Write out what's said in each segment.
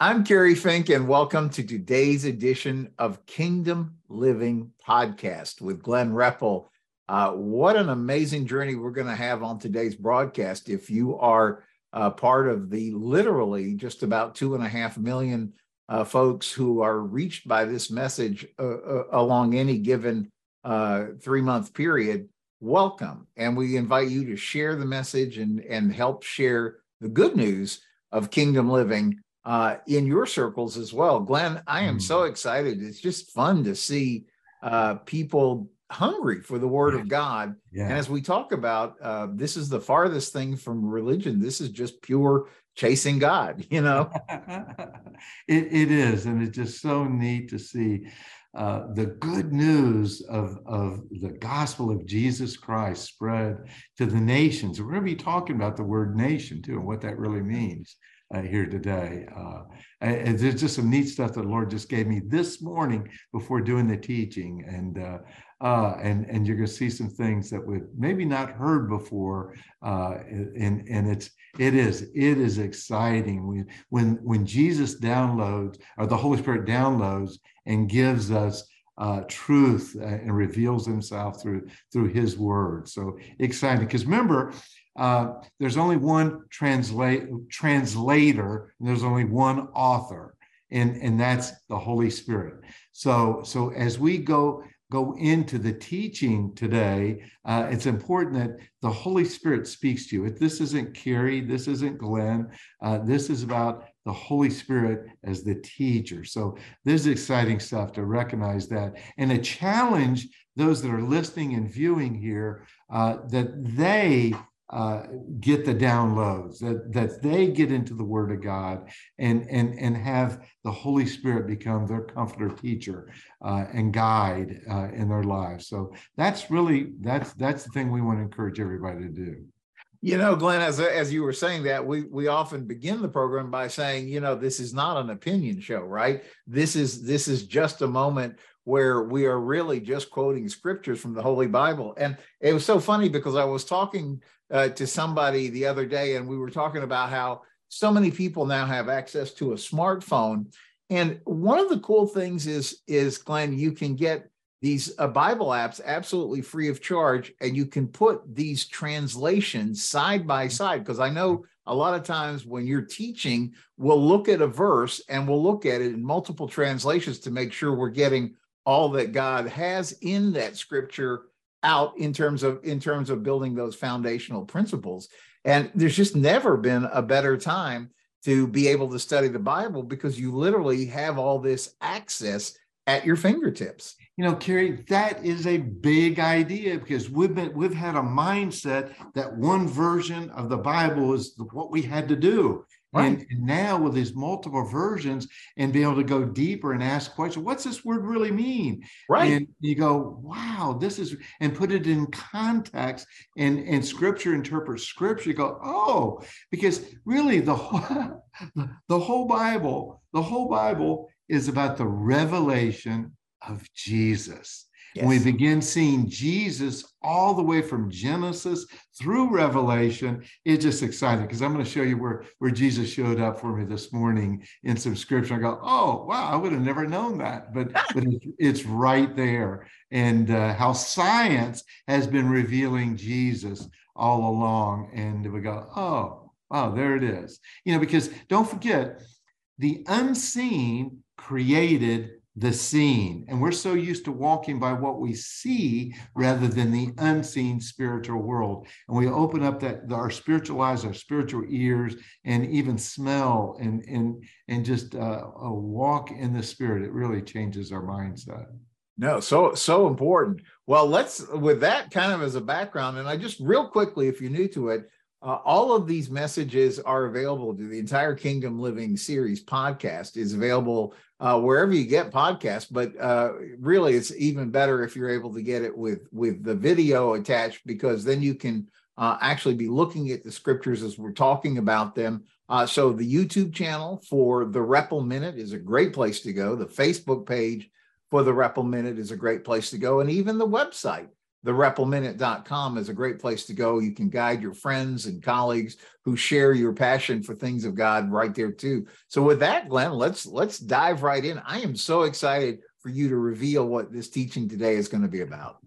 I'm Kerry Fink, and welcome to today's edition of Kingdom Living Podcast with Glenn Repple. Uh, what an amazing journey we're going to have on today's broadcast. If you are uh, part of the literally just about two and a half million uh, folks who are reached by this message uh, uh, along any given uh, three month period, welcome. And we invite you to share the message and, and help share the good news of kingdom living uh, in your circles as well. Glenn, I am mm. so excited. It's just fun to see uh, people hungry for the word of God. Yeah. And as we talk about, uh, this is the farthest thing from religion. This is just pure chasing God, you know? it, it is. And it's just so neat to see uh, the good news of, of the gospel of Jesus Christ spread to the nations. We're going to be talking about the word nation too and what that really means uh, here today. Uh, and there's just some neat stuff that the Lord just gave me this morning before doing the teaching. And uh, uh, and and you're going to see some things that we've maybe not heard before. Uh, and and it's it is it is exciting when when when Jesus downloads or the Holy Spirit downloads and gives us uh, truth uh, and reveals Himself through through His Word. So exciting because remember. Uh, there's only one translate translator, and there's only one author, and and that's the Holy Spirit. So so as we go go into the teaching today, uh, it's important that the Holy Spirit speaks to you. If This isn't Kerry, this isn't Glenn. Uh, this is about the Holy Spirit as the teacher. So this is exciting stuff to recognize that and a challenge those that are listening and viewing here uh, that they uh, get the downloads, that, that they get into the Word of God and, and, and have the Holy Spirit become their comforter, teacher, uh, and guide uh, in their lives. So that's really that's that's the thing we want to encourage everybody to do. You know, Glenn, as as you were saying that, we we often begin the program by saying, you know, this is not an opinion show, right? This is this is just a moment where we are really just quoting scriptures from the Holy Bible. And it was so funny because I was talking uh, to somebody the other day, and we were talking about how so many people now have access to a smartphone. And one of the cool things is, is Glenn, you can get these uh, Bible apps absolutely free of charge, and you can put these translations side by side. Because I know a lot of times when you're teaching, we'll look at a verse and we'll look at it in multiple translations to make sure we're getting all that God has in that scripture out in terms of in terms of building those foundational principles. And there's just never been a better time to be able to study the bible because you literally have all this access at your fingertips. You know kerry that is a big idea because we've been we've had a mindset that one version of the bible is what we had to do Right. And, and, now with these multiple versions and be able to go deeper and ask questions, what's this word really mean? Right. And you go, wow, this is, and put it in context and, and scripture interprets scripture. You go, oh, because really the whole, the whole Bible, the whole Bible is about the revelation of Jesus. Yes. we begin seeing Jesus all the way from Genesis through Revelation, it's just exciting because I'm going to show you where, where Jesus showed up for me this morning in some scripture. I go, oh, wow, I would have never known that, but, but it's, it's right there. And uh, how science has been revealing Jesus all along. And we go, oh, wow, there it is. You know, because don't forget, the unseen created the seen. And we're so used to walking by what we see rather than the unseen spiritual world. And we open up that our spiritual eyes, our spiritual ears, and even smell and and and just uh, a walk in the spirit. It really changes our mindset. No, so so important. Well, let's with that kind of as a background, and I just real quickly, if you're new to it, uh, all of these messages are available to the entire Kingdom Living series podcast is available uh, wherever you get podcasts. But uh, really, it's even better if you're able to get it with with the video attached because then you can uh, actually be looking at the scriptures as we're talking about them. Uh, so the YouTube channel for the Repple Minute is a great place to go. The Facebook page for the Repple Minute is a great place to go, and even the website thereppleminute.com is a great place to go. You can guide your friends and colleagues who share your passion for things of God right there too. So with that, Glenn, let's let's dive right in. I am so excited for you to reveal what this teaching today is going to be about.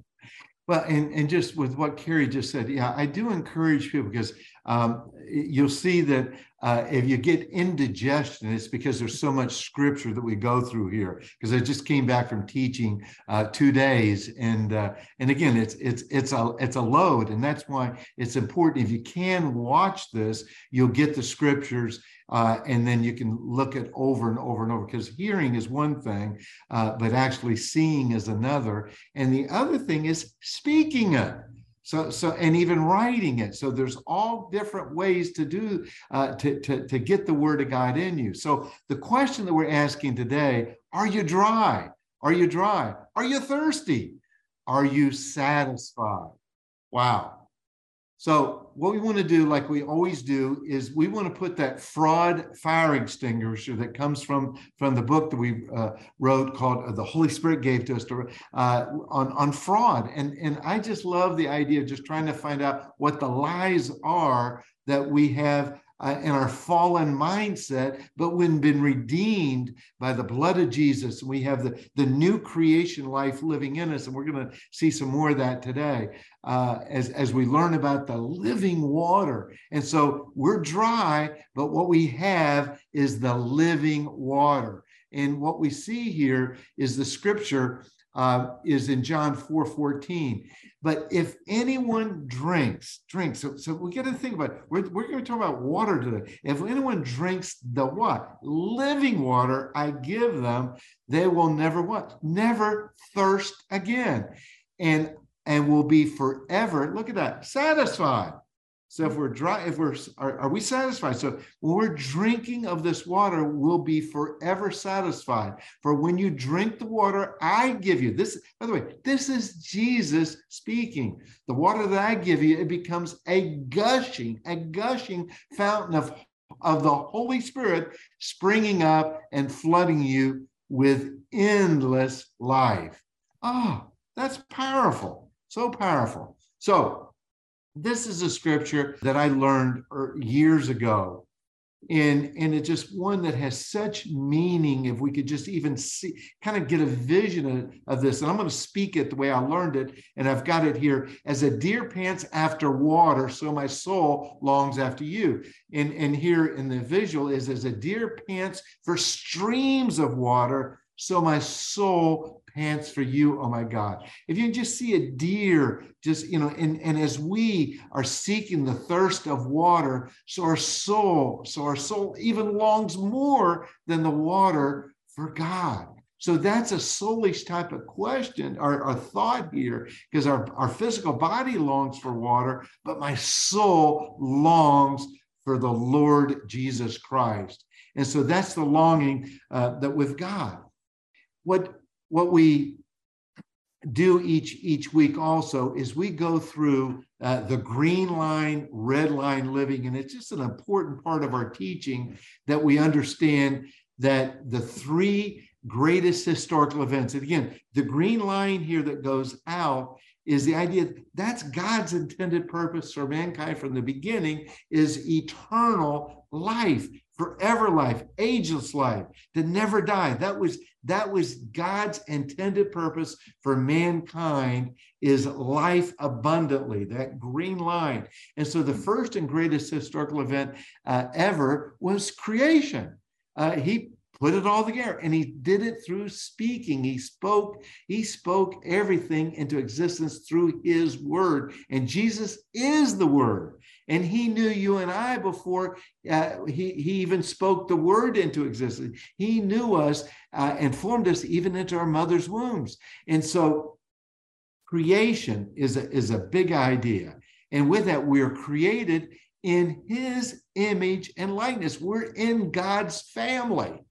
Well, and, and just with what Kerry just said, yeah, I do encourage people because um, you'll see that uh, if you get indigestion, it's because there's so much scripture that we go through here. Because I just came back from teaching uh, two days, and uh, and again, it's it's it's a it's a load, and that's why it's important. If you can watch this, you'll get the scriptures, uh, and then you can look at over and over and over. Because hearing is one thing, uh, but actually seeing is another, and the other thing is speaking it. So, so, and even writing it. So there's all different ways to do, uh, to, to, to get the word of God in you. So the question that we're asking today, are you dry? Are you dry? Are you thirsty? Are you satisfied? Wow. So what we want to do, like we always do, is we want to put that fraud fire extinguisher that comes from from the book that we uh, wrote called uh, "The Holy Spirit Gave to Us" to, uh, on on fraud, and and I just love the idea of just trying to find out what the lies are that we have uh, in our fallen mindset, but when been redeemed by the blood of Jesus, we have the, the new creation life living in us. And we're going to see some more of that today uh, as, as we learn about the living water. And so we're dry, but what we have is the living water. And what we see here is the scripture uh, is in John 4 14. But if anyone drinks, drinks, so, so we got to think about. We're, we're going to talk about water today. If anyone drinks the what? Living water I give them, they will never what? Never thirst again. And and will be forever, look at that, satisfied. So if we're dry, if we're are, are, we satisfied? So when we're drinking of this water, we'll be forever satisfied. For when you drink the water I give you, this, by the way, this is Jesus speaking. The water that I give you, it becomes a gushing, a gushing fountain of, of the Holy Spirit springing up and flooding you with endless life. Ah, oh, that's powerful. So powerful. So this is a scripture that I learned er, years ago. And, and it's just one that has such meaning if we could just even see kind of get a vision of, of this. And i'm going to speak it the way i learned it and i've got it here. As a deer pants after water so my soul longs after you. And and here in the visual is as a deer pants for streams of water so my soul pants for you, oh my God. If you just see a deer, just, you know, and, and as we are seeking the thirst of water, so our soul, so our soul even longs more than the water for God. So that's a soulish type of question or, or thought here, because our, our physical body longs for water, but my soul longs for the Lord Jesus Christ. And so that's the longing uh, that with God. What what we do each each week also is we go through uh, the green line red line living and it's just an important part of our teaching that we understand that the three greatest historical events and again the green line here that goes out is the idea that's god's intended purpose for mankind from the beginning is eternal life forever life, ageless life, to never die. That was that was God's intended purpose for mankind is life abundantly, that green line. And so the first and greatest historical event uh, ever was creation. Uh, he put it all together. And he did it through speaking. He spoke he spoke everything into existence through his word. And jesus is the word. And he knew you and i before uh, he, he even spoke the word into existence. He knew us uh, and formed us even into our mother's wombs. And so creation is a, is a big idea. And with that we're created in his image and likeness. We're in god's family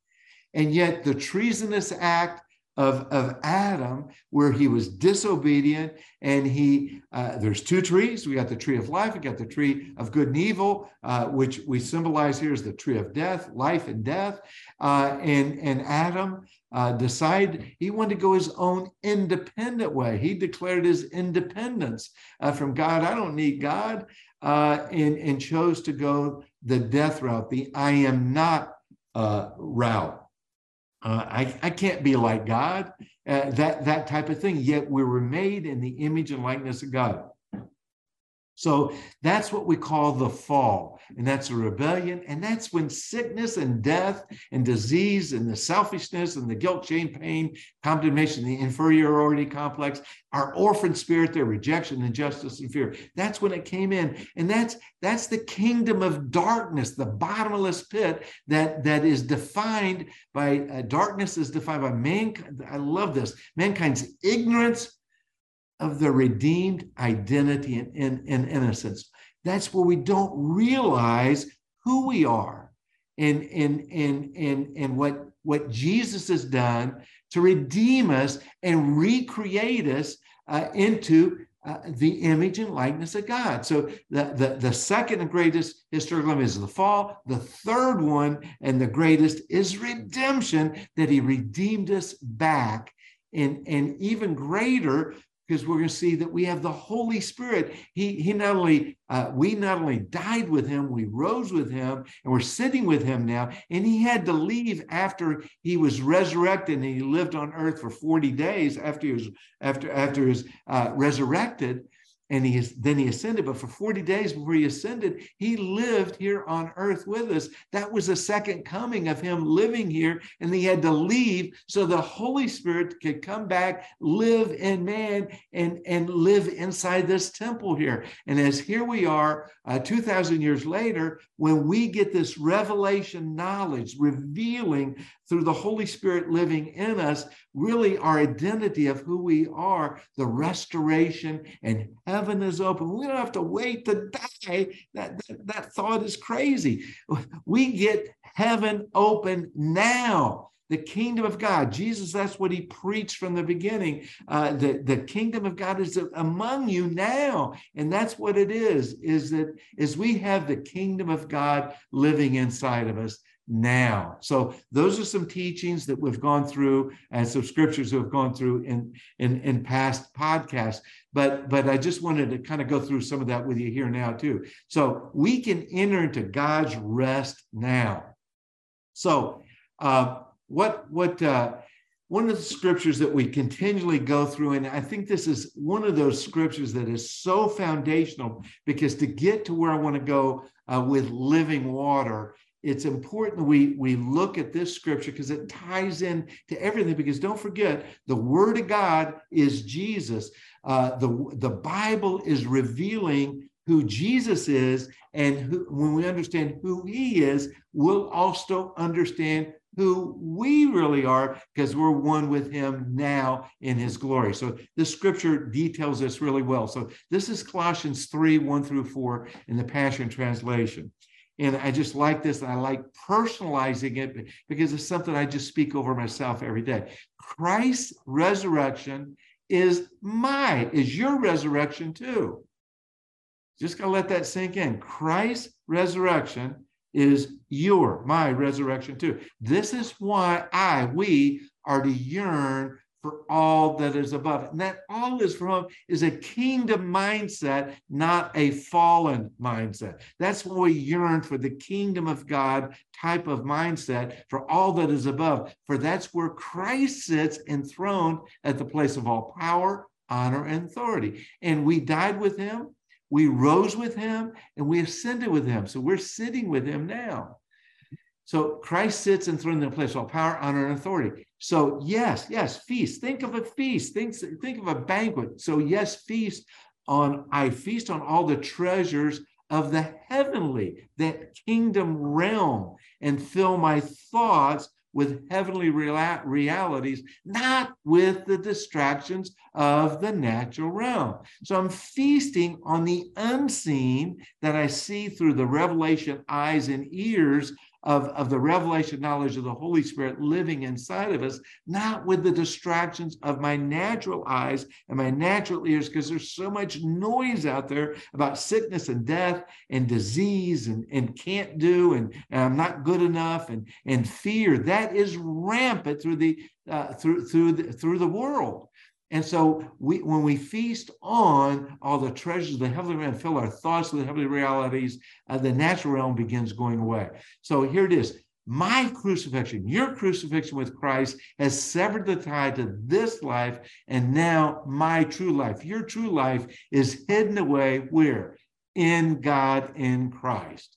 and yet, the treasonous act of, of Adam, where he was disobedient. And he, uh, there's two trees. We got the tree of life, we got the tree of good and evil, uh, which we symbolize here as the tree of death, life and death. Uh, and, and Adam uh, decided he wanted to go his own independent way. He declared his independence uh, from God. I don't need God. Uh, and, and chose to go the death route, the I am not route. Uh, I, I can't be like God, uh, that, that type of thing. Yet we were made in the image and likeness of God. So that's what we call the fall. And that's a rebellion. And that's when sickness and death and disease and the selfishness and the guilt, shame, pain, condemnation, the inferiority complex, our orphan spirit, their rejection, injustice, and fear. That's when it came in. And that's that's the kingdom of darkness, the bottomless pit that, that is defined by uh, darkness is defined by mankind. I love this mankind's ignorance of the redeemed identity and, and, and innocence. That's where we don't realize who we are and, and, and, and, and what, what Jesus has done to redeem us and recreate us uh, into uh, the image and likeness of God. So the, the, the second and greatest historical event is the fall. The third one and the greatest is redemption, that he redeemed us back. And, and even greater because we're going to see that we have the Holy Spirit. He, he not only, uh, we not only died with him, we rose with him, and we're sitting with him now. And he had to leave after he was resurrected, and he lived on earth for 40 days after he was after after he was uh, resurrected and he then he ascended but for 40 days before he ascended he lived here on earth with us. That was the second coming of him living here and he had to leave so the holy spirit could come back live in man and and live inside this temple here. And as here we are uh, 2000 years later when we get this revelation knowledge revealing through the Holy Spirit living in us, really our identity of who we are, the restoration, and heaven is open. We don't have to wait to die. That, that, that thought is crazy. We get heaven open now the kingdom of God. Jesus, that's what he preached from the beginning. Uh, the, the kingdom of God is among you now. And that's what it is, is that as we have the kingdom of God living inside of us, now. So those are some teachings that we've gone through and some scriptures we've gone through in, in, in past podcasts. But, but I just wanted to kind of go through some of that with you here now too. So we can enter into God's rest now. So uh, what, what, uh, one of the scriptures that we continually go through, and I think this is one of those scriptures that is so foundational because to get to where I want to go uh, with living water, it's important we, we look at this scripture because it ties in to everything. Because don't forget, the word of God is Jesus. Uh, the, the Bible is revealing who Jesus is, and who, when we understand who he is, we'll also understand who we really are because we're one with him now in his glory. So this scripture details this really well. So this is Colossians 3 1 through 4 in the Passion Translation. And I just like this. And I like personalizing it because it's something I just speak over myself every day. Christ's resurrection is my, is your resurrection too. Just gotta let that sink in. Christ's resurrection is your, my resurrection too. This is why I, we are to yearn for all that is above. And that all is from is a kingdom mindset, not a fallen mindset. That's why we yearn for the kingdom of God type of mindset for all that is above. For that's where Christ sits enthroned at the place of all power, honor, and authority. And we died with him, we rose with him, and we ascended with him. So we're sitting with him now. So Christ sits enthroned in the place of all power, honor, and authority. So yes, yes, feast. Think of a feast. Think, think of a banquet. So yes, feast on, I feast on all the treasures of the heavenly, that kingdom realm, and fill my thoughts with heavenly realities, not with the distractions of the natural realm. So I'm feasting on the unseen that I see through the revelation eyes and ears of, of the revelation knowledge of the Holy Spirit living inside of us, not with the distractions of my natural eyes and my natural ears, because there's so much noise out there about sickness and death and disease and, and can't do and, and I'm not good enough and, and fear. That is rampant through the uh, through through the, through the world. And so we when we feast on all the treasures of the heavenly realm, fill our thoughts with the heavenly realities, uh, the natural realm begins going away. So here it is. My crucifixion, your crucifixion with Christ has severed the tie to this life, and now my true life, your true life is hidden away where? In God, in Christ.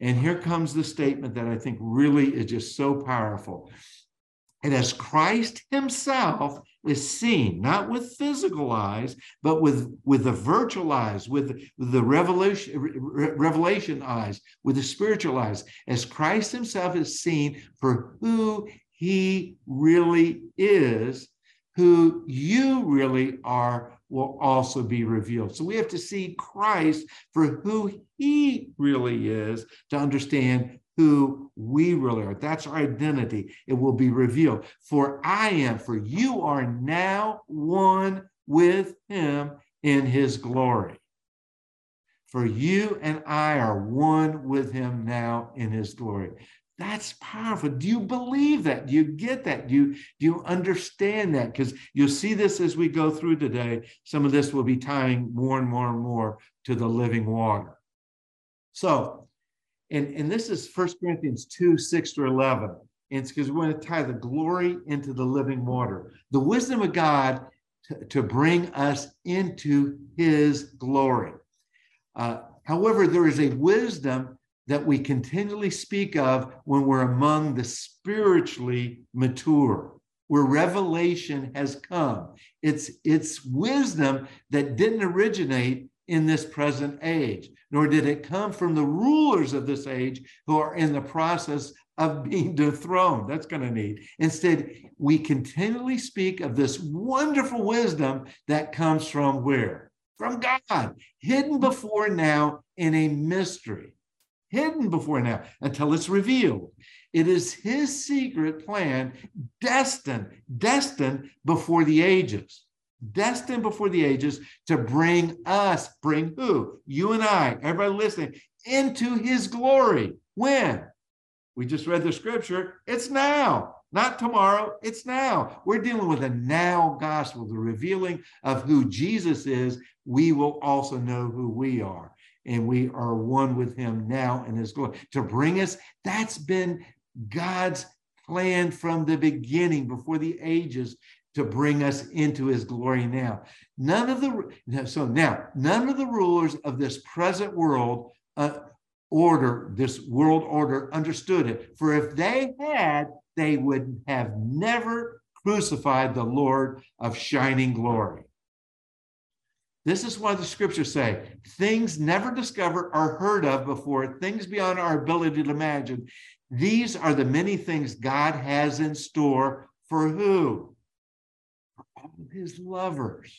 And here comes the statement that I think really is just so powerful. And as Christ himself is seen, not with physical eyes, but with, with the virtual eyes, with, with the revelation, revelation eyes, with the spiritual eyes, as Christ himself is seen for who he really is, who you really are will also be revealed. So we have to see Christ for who he really is to understand who we really are. That's our identity. It will be revealed. For I am, for you are now one with him in his glory. For you and I are one with him now in his glory. That's powerful. Do you believe that? Do you get that? Do you, do you understand that? Because you'll see this as we go through today. Some of this will be tying more and more and more to the living water. So and, and this is First Corinthians 2 6 to 11. And it's because we want to tie the glory into the living water. The wisdom of God to, to bring us into his glory. Uh, however, there is a wisdom that we continually speak of when we're among the spiritually mature, where revelation has come. It's, it's wisdom that didn't originate in this present age, nor did it come from the rulers of this age who are in the process of being dethroned. That's kind of neat. Instead, we continually speak of this wonderful wisdom that comes from where? From God, hidden before now in a mystery, hidden before now until it's revealed. It is his secret plan, destined, destined before the ages destined before the ages to bring us, bring who? You and I, everybody listening, into his glory. When? We just read the scripture. It's now, not tomorrow. It's now. We're dealing with a now gospel, the revealing of who Jesus is. We will also know who we are. And we are one with him now in his glory. To bring us, that's been God's plan from the beginning, before the ages, to bring us into his glory now. None of the so now none of the rulers of this present world uh, order, this world order, understood it. For if they had, they would have never crucified the Lord of shining glory. This is why the scriptures say things never discovered or heard of before, things beyond our ability to imagine. These are the many things God has in store for who? His lovers.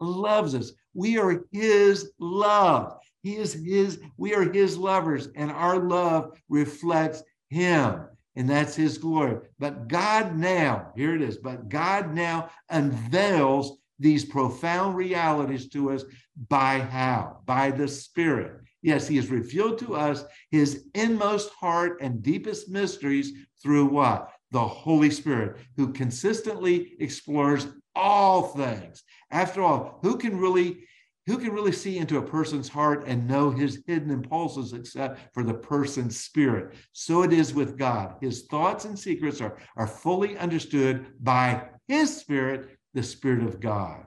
Loves us. We are his love. He is his, we are his lovers, and our love reflects him, and that's his glory. But God now, here it is, but God now unveils these profound realities to us by how? By the Spirit. Yes, he has revealed to us his inmost heart and deepest mysteries through what? The Holy Spirit, who consistently explores all things. After all, who can really who can really see into a person's heart and know his hidden impulses except for the person's spirit? So it is with God. His thoughts and secrets are, are fully understood by his spirit, the spirit of God.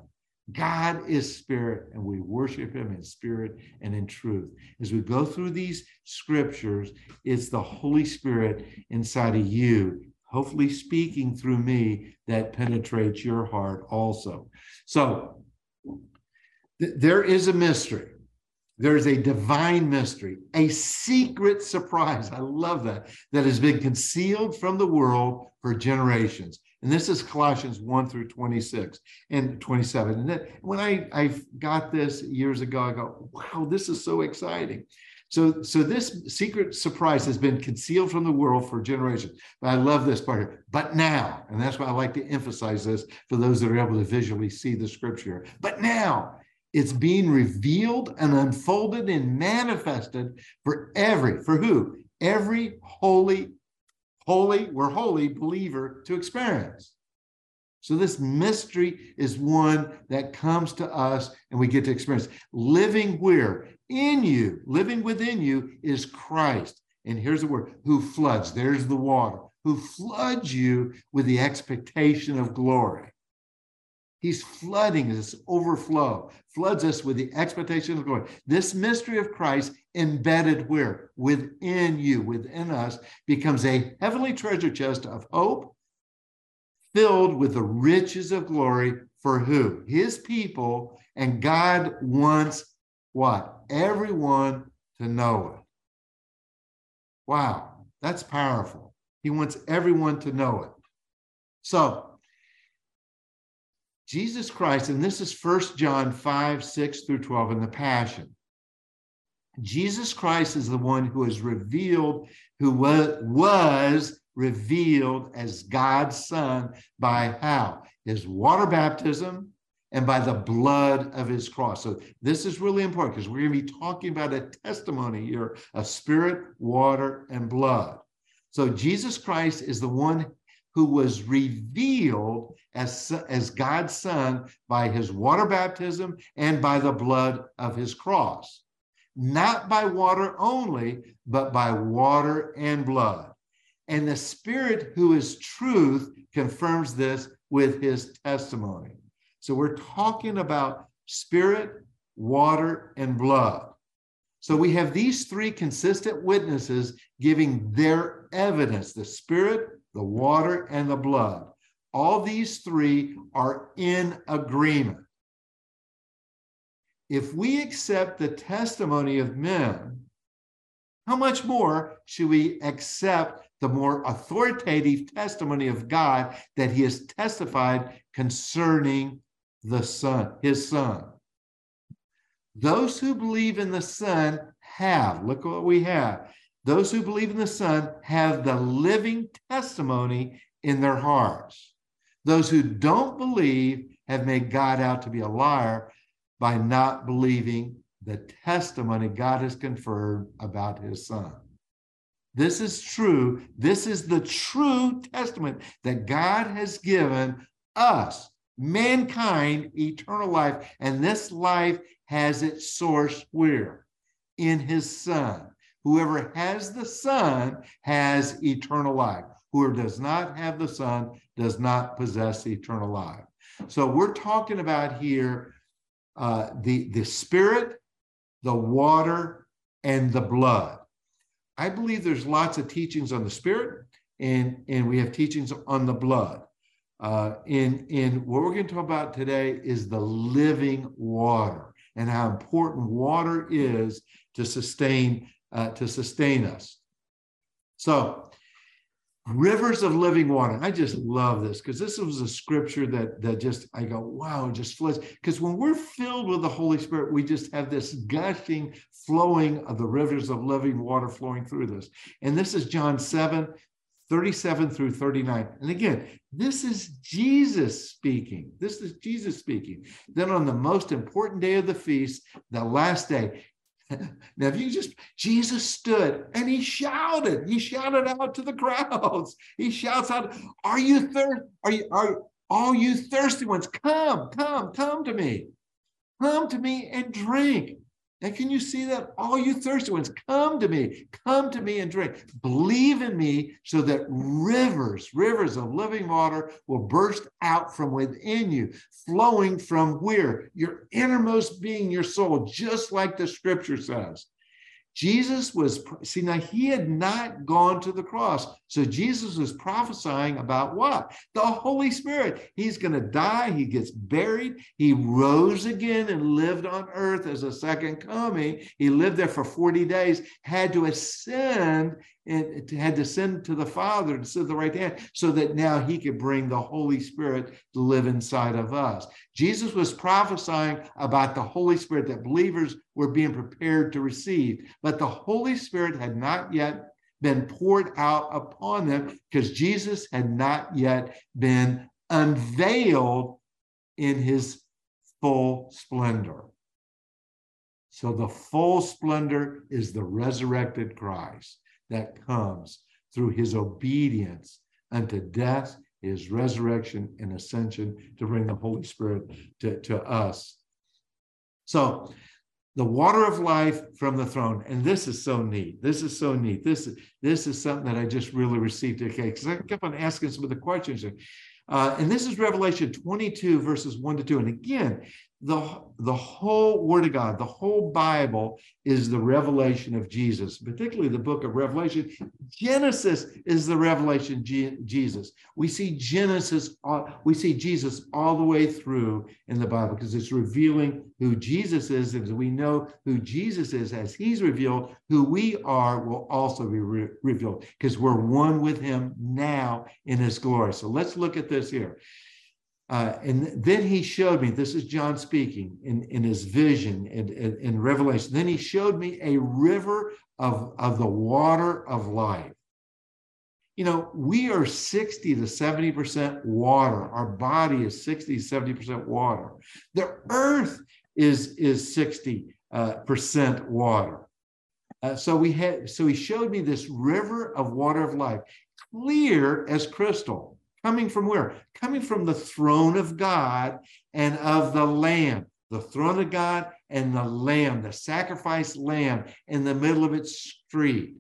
God is spirit, and we worship him in spirit and in truth. As we go through these scriptures, it's the Holy Spirit inside of you hopefully speaking through me that penetrates your heart also. So th- there is a mystery. There's a divine mystery, a secret surprise. I love that, that has been concealed from the world for generations. And this is Colossians 1 through 26 and 27. And then when I, I got this years ago, I go, wow, this is so exciting. So, so this secret surprise has been concealed from the world for generations. But I love this part here. But now, and that's why I like to emphasize this for those that are able to visually see the scripture. But now it's being revealed and unfolded and manifested for every, for who? Every holy, holy, we're holy believer to experience. So this mystery is one that comes to us and we get to experience. Living where? In you, living within you is Christ. And here's the word who floods, there's the water, who floods you with the expectation of glory. He's flooding this overflow, floods us with the expectation of glory. This mystery of Christ embedded where? Within you, within us, becomes a heavenly treasure chest of hope filled with the riches of glory for who? His people. And God wants what? Everyone to know it. Wow, that's powerful. He wants everyone to know it. So, Jesus Christ, and this is First John 5, 6 through 12 in the Passion. Jesus Christ is the one who is revealed, who was revealed as God's Son by how? His water baptism and by the blood of his cross. So this is really important because we're going to be talking about a testimony here of spirit, water, and blood. So Jesus Christ is the one who was revealed as, as God's Son by his water baptism and by the blood of his cross. Not by water only, but by water and blood. And the Spirit, who is truth, confirms this with his testimony. So we're talking about spirit, water, and blood. So we have these three consistent witnesses giving their evidence the spirit, the water, and the blood. All these three are in agreement. If we accept the testimony of men, how much more should we accept the more authoritative testimony of God that he has testified concerning the Son, his Son? Those who believe in the Son have, look what we have. Those who believe in the Son have the living testimony in their hearts. Those who don't believe have made God out to be a liar by not believing the testimony God has conferred about his son. This is true. This is the true testament that God has given us, mankind, eternal life. And this life has its source where? In his son. Whoever has the son has eternal life. Whoever does not have the son does not possess eternal life. So we're talking about here uh, the, the spirit the water, and the blood. I believe there's lots of teachings on the spirit, and, and we have teachings on the blood. Uh, in, in what we're going to talk about today is the living water and how important water is to sustain uh, to sustain us. So rivers of living water. I just love this because this was a scripture that that just I go, wow, just flows. Because when we're filled with the Holy Spirit, we just have this gushing, flowing of the rivers of living water flowing through this. And this is John 7, 37 through 39. And again, this is Jesus speaking. This is Jesus speaking. Then on the most important day of the feast, the last day, now, if you just, Jesus stood and he shouted, he shouted out to the crowds. He shouts out, Are you thirst? Are you, are all you thirsty ones? Come, come, come to me. Come to me and drink. And can you see that? All you thirsty ones, come to me, come to me and drink. Believe in me so that rivers, rivers of living water will burst out from within you, flowing from where? Your innermost being, your soul, just like the scripture says. Jesus was, see, now he had not gone to the cross. So Jesus was prophesying about what? The Holy Spirit. He's going to die. He gets buried. He rose again and lived on earth as a second coming. He lived there for 40 days, had to ascend and had to send to the Father to sit at the right hand so that now he could bring the Holy Spirit to live inside of us. Jesus was prophesying about the Holy Spirit that believers were being prepared to receive, but the Holy Spirit had not yet been poured out upon them because Jesus had not yet been unveiled in his full splendor. So the full splendor is the resurrected Christ that comes through his obedience unto death, his resurrection and ascension to bring the Holy Spirit to, to us. So the water of life from the throne. And this is so neat. This is so neat. This, this is something that I just really received today because I kept on asking some of the questions. Uh, and this is Revelation 22, verses 1 to 2. And again, the, the whole Word of God, the whole Bible is the revelation of Jesus, particularly the book of Revelation. Genesis is the revelation Jesus. We see Genesis, uh, we see Jesus all the way through in the Bible because it's revealing who Jesus is. And we know who Jesus is as he's revealed, who we are will also be re- revealed because we're one with him now in his glory. So let's look at this here. Uh, and then he showed me, this is John speaking in, in his vision in, in, in, Revelation. Then he showed me a river of, of the water of life. You know, we are 60 to 70% water. Our body is 60 to 70% water. The earth is, is 60 uh, percent water. Uh, so we had so he showed me this river of water of life, clear as crystal Coming from where? Coming from the throne of God and of the Lamb. The throne of God and the Lamb, the sacrificed Lamb in the middle of its street.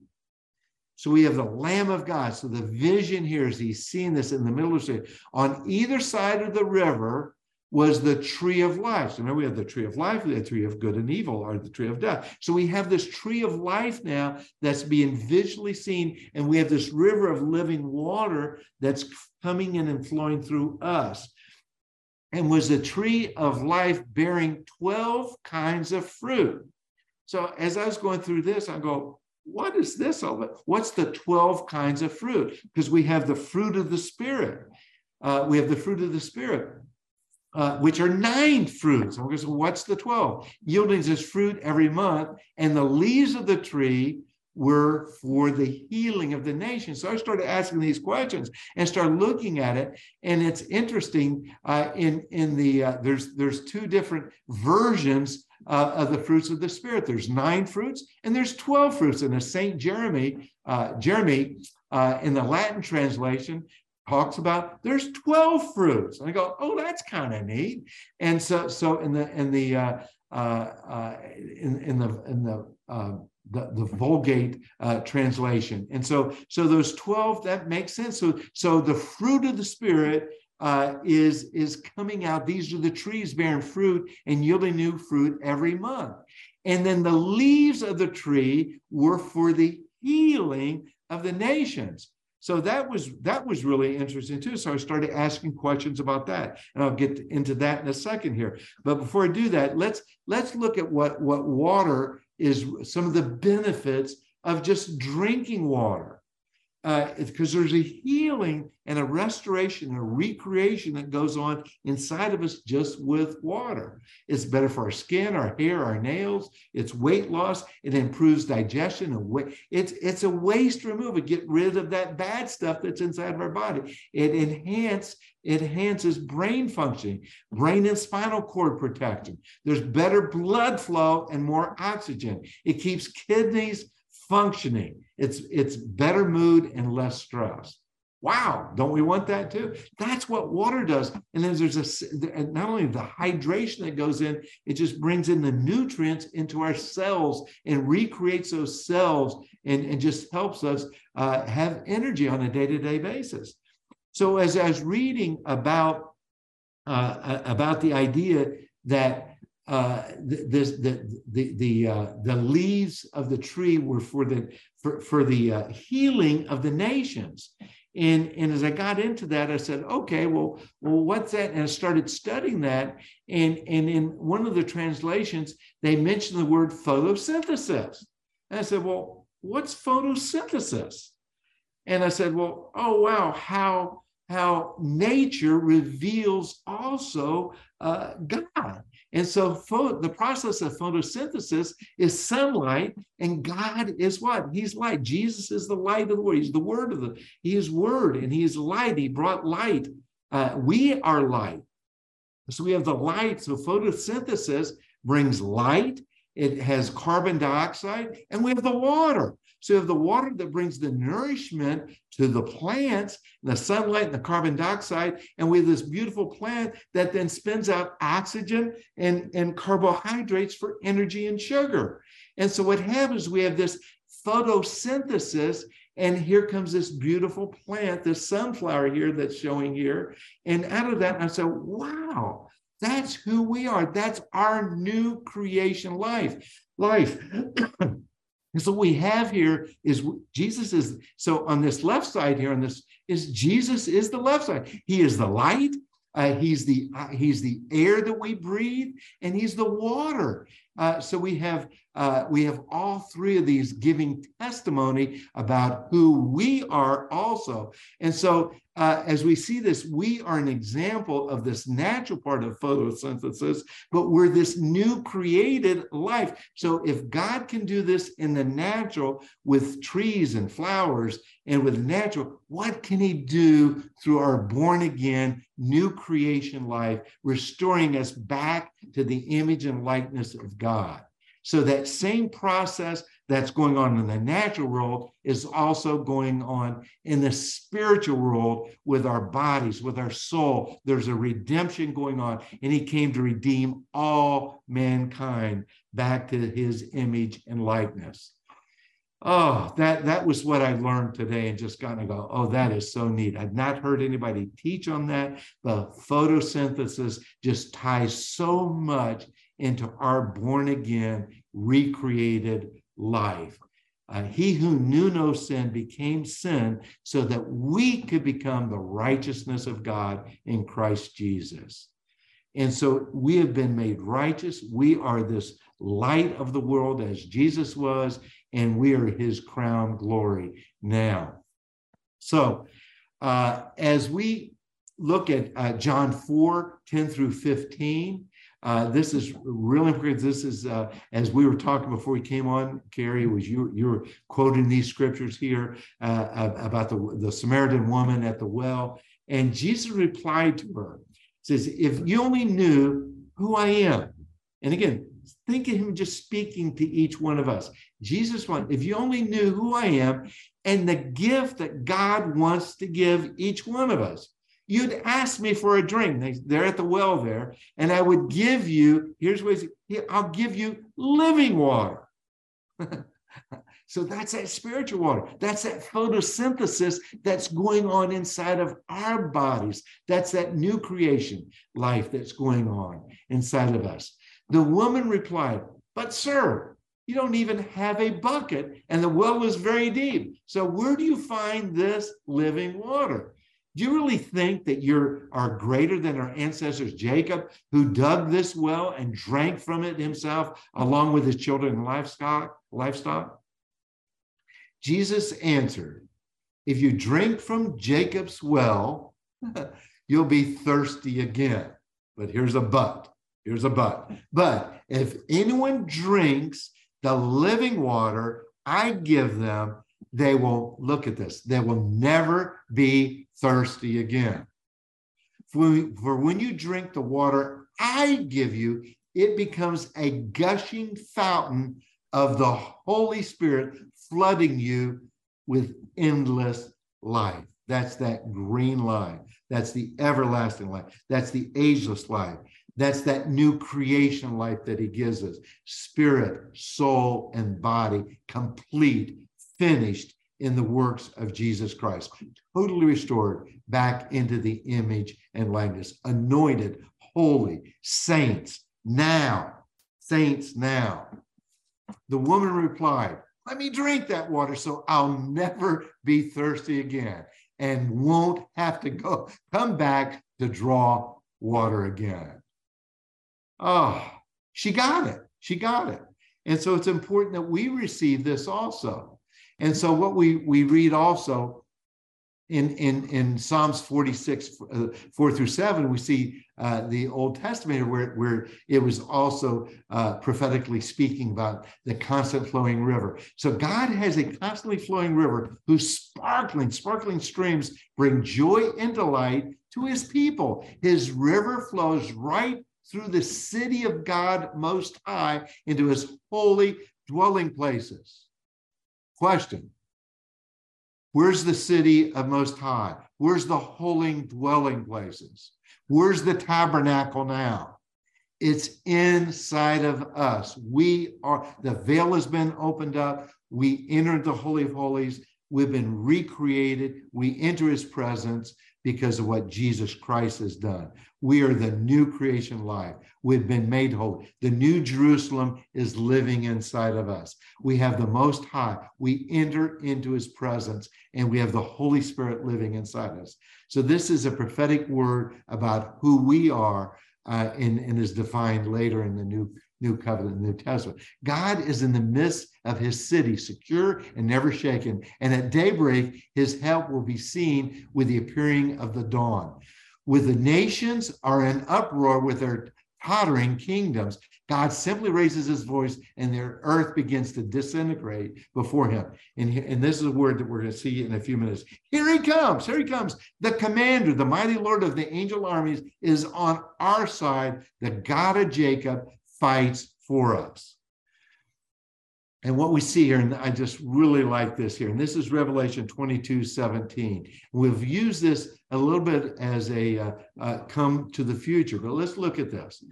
So we have the Lamb of God. So the vision here is he's seeing this in the middle of the street. On either side of the river was the tree of life. So now we have the tree of life, the tree of good and evil, or the tree of death. So we have this tree of life now that's being visually seen, and we have this river of living water that's coming in and flowing through us. And was a tree of life bearing 12 kinds of fruit. So as I was going through this, I go, what is this all about? What's the 12 kinds of fruit? Because we have the fruit of the Spirit. Uh, we have the fruit of the Spirit uh, which are nine fruits. And we're going to say, what's the 12? Yielding this fruit every month, and the leaves of the tree were for the healing of the nation. So I started asking these questions and started looking at it. And it's interesting. Uh, in in the uh, there's there's two different versions uh, of the fruits of the spirit. There's nine fruits and there's twelve fruits. And the Saint Jeremy uh, Jeremy uh, in the Latin translation talks about there's 12 fruits. And I go, oh, that's kind of neat. And so, so in the in the uh, uh, uh, in, in the in the uh, the, the Vulgate uh, translation, and so so those twelve that makes sense. So so the fruit of the Spirit uh, is is coming out. These are the trees bearing fruit and yielding new fruit every month. And then the leaves of the tree were for the healing of the nations. So that was that was really interesting too. So I started asking questions about that, and I'll get into that in a second here. But before I do that, let's let's look at what what water is. Some of the benefits of just drinking water because uh, there's a healing and a restoration a recreation that goes on inside of us just with water. It's better for our skin, our hair, our nails. It's weight loss. It improves digestion and weight. It's it's a waste remover. Get rid of that bad stuff that's inside of our body. It enhance it enhances brain functioning, brain and spinal cord protection. There's better blood flow and more oxygen. It keeps kidneys functioning. It's it's better mood and less stress. Wow, don't we want that too? That's what water does. And then there's a not only the hydration that goes in, it just brings in the nutrients into our cells and recreates those cells and, and just helps us uh, have energy on a day-to-day basis. So as I was reading about uh, about the idea that uh, the, the, the, the, uh, the leaves of the tree were for the, for, for the uh, healing of the nations. And, and as I got into that, I said, okay, well, well, what's that? And I started studying that. And, and in one of the translations, they mentioned the word photosynthesis. And I said, well, what's photosynthesis? And I said, well, oh, wow, how, how nature reveals also uh, God. And so the process of photosynthesis is sunlight, and God is what? He's light. Jesus is the light of the world. He's the word of the, he is word and he is light. He brought light. Uh, we are light. So we have the light. So photosynthesis brings light. It has carbon dioxide, and we have the water. So you have the water that brings the nourishment to the plants, the sunlight and the carbon dioxide, and we have this beautiful plant that then spins out oxygen and, and carbohydrates for energy and sugar. And so what happens, we have this photosynthesis, and here comes this beautiful plant, this sunflower here that's showing here. And out of that, I said, wow, that's who we are. That's our new creation life. Life. And so we have here is Jesus is so on this left side here on this is Jesus is the left side. He is the light. Uh, he's the uh, he's the air that we breathe, and he's the water. Uh, so we have uh, we have all three of these giving testimony about who we are also. And so uh, as we see this, we are an example of this natural part of photosynthesis, but we're this new created life. So if God can do this in the natural with trees and flowers and with natural, what can he do through our born again, new creation life, restoring us back to the image and likeness of God? So that same process that's going on in the natural world is also going on in the spiritual world with our bodies, with our soul. There's a redemption going on, and he came to redeem all mankind back to his image and likeness. Oh, that that was what I learned today, and just kind of go, oh, that is so neat. I've not heard anybody teach on that. The photosynthesis just ties so much into our born again, recreated life. Uh, he who knew no sin became sin so that we could become the righteousness of God in Christ Jesus. And so we have been made righteous. We are this light of the world as Jesus was, and we are his crown glory now. So uh, as we look at uh, John 4 10 through 15, uh, this is really important. This is uh, as we were talking before we came on, Kerry, was you you were quoting these scriptures here uh, about the, the Samaritan woman at the well. And Jesus replied to her, says, if you only knew who I am, and again, think of him just speaking to each one of us. Jesus wants, if you only knew who I am and the gift that God wants to give each one of us you'd ask me for a drink. They're at the well there, and I would give you, here's what I'll give you living water. so that's that spiritual water. That's that photosynthesis that's going on inside of our bodies. That's that new creation life that's going on inside of us. The woman replied, But, sir, you don't even have a bucket, and the well was very deep. So, where do you find this living water? Do you really think that you are greater than our ancestors, Jacob, who dug this well and drank from it himself, along with his children and livestock? livestock? Jesus answered, If you drink from Jacob's well, you'll be thirsty again. But here's a but. Here's a but. But if anyone drinks the living water I give them, they will look at this. They will never be thirsty again. For, when you drink the water I give you, it becomes a gushing fountain of the Holy Spirit flooding you with endless life. That's that green life. That's the everlasting life. That's the ageless life. That's that new creation life that he gives us spirit, soul, and body, complete, finished in the works of Jesus Christ, totally restored back into the image and likeness, anointed, holy, saints now, saints now. The woman replied, Let me drink that water so I'll never be thirsty again and won't have to go come back to draw water again. Oh, she got it. She got it. And so it's important that we receive this also. And so what we we read also in in in Psalms 46 uh, 4 through 7 we see uh, the Old Testament where where it was also uh, prophetically speaking about the constant flowing river. So God has a constantly flowing river whose sparkling sparkling streams bring joy and delight to his people. His river flows right through the city of God most high into his holy dwelling places. Question Where's the city of Most High? Where's the holy dwelling places? Where's the tabernacle now? It's inside of us. We are, the veil has been opened up. We entered the Holy of Holies. We've been recreated. We enter his presence because of what Jesus Christ has done. We are the new creation life. We've been made whole. The new Jerusalem is living inside of us. We have the Most High. We enter into his presence and we have the Holy Spirit living inside us. So, this is a prophetic word about who we are uh, and, and is defined later in the new New Covenant, New Testament. God is in the midst of his city, secure and never shaken. And at daybreak, his help will be seen with the appearing of the dawn. With the nations are in uproar with their tottering kingdoms, God simply raises his voice and their earth begins to disintegrate before him. And, and this is a word that we're going to see in a few minutes. Here he comes. Here he comes. The commander, the mighty Lord of the angel armies, is on our side. The God of Jacob fights for us. And what we see here, and I just really like this here, and this is Revelation 22 17. We've used this a little bit as a uh, uh, come to the future, but let's look at this.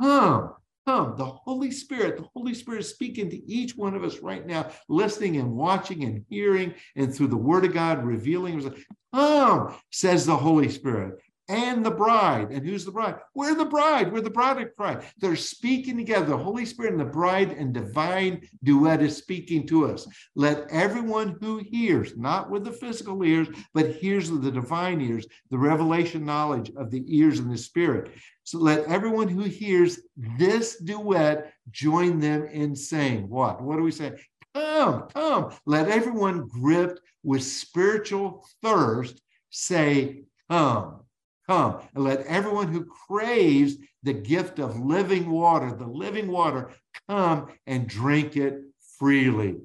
Come, come. The Holy Spirit, the Holy Spirit is speaking to each one of us right now, listening and watching and hearing, and through the Word of God revealing. Come, says the Holy Spirit and the bride. And who's the bride? We're the bride. We're the bride of Christ. They're speaking together. The Holy Spirit and the bride and divine duet is speaking to us. Let everyone who hears, not with the physical ears, but hears with the divine ears, the revelation knowledge of the ears and the spirit. So let everyone who hears this duet join them in saying, What? What do we say? Come, come. Let everyone gripped with spiritual thirst say, Come. Come and let everyone who craves the gift of living water, the living water, come and drink it freely.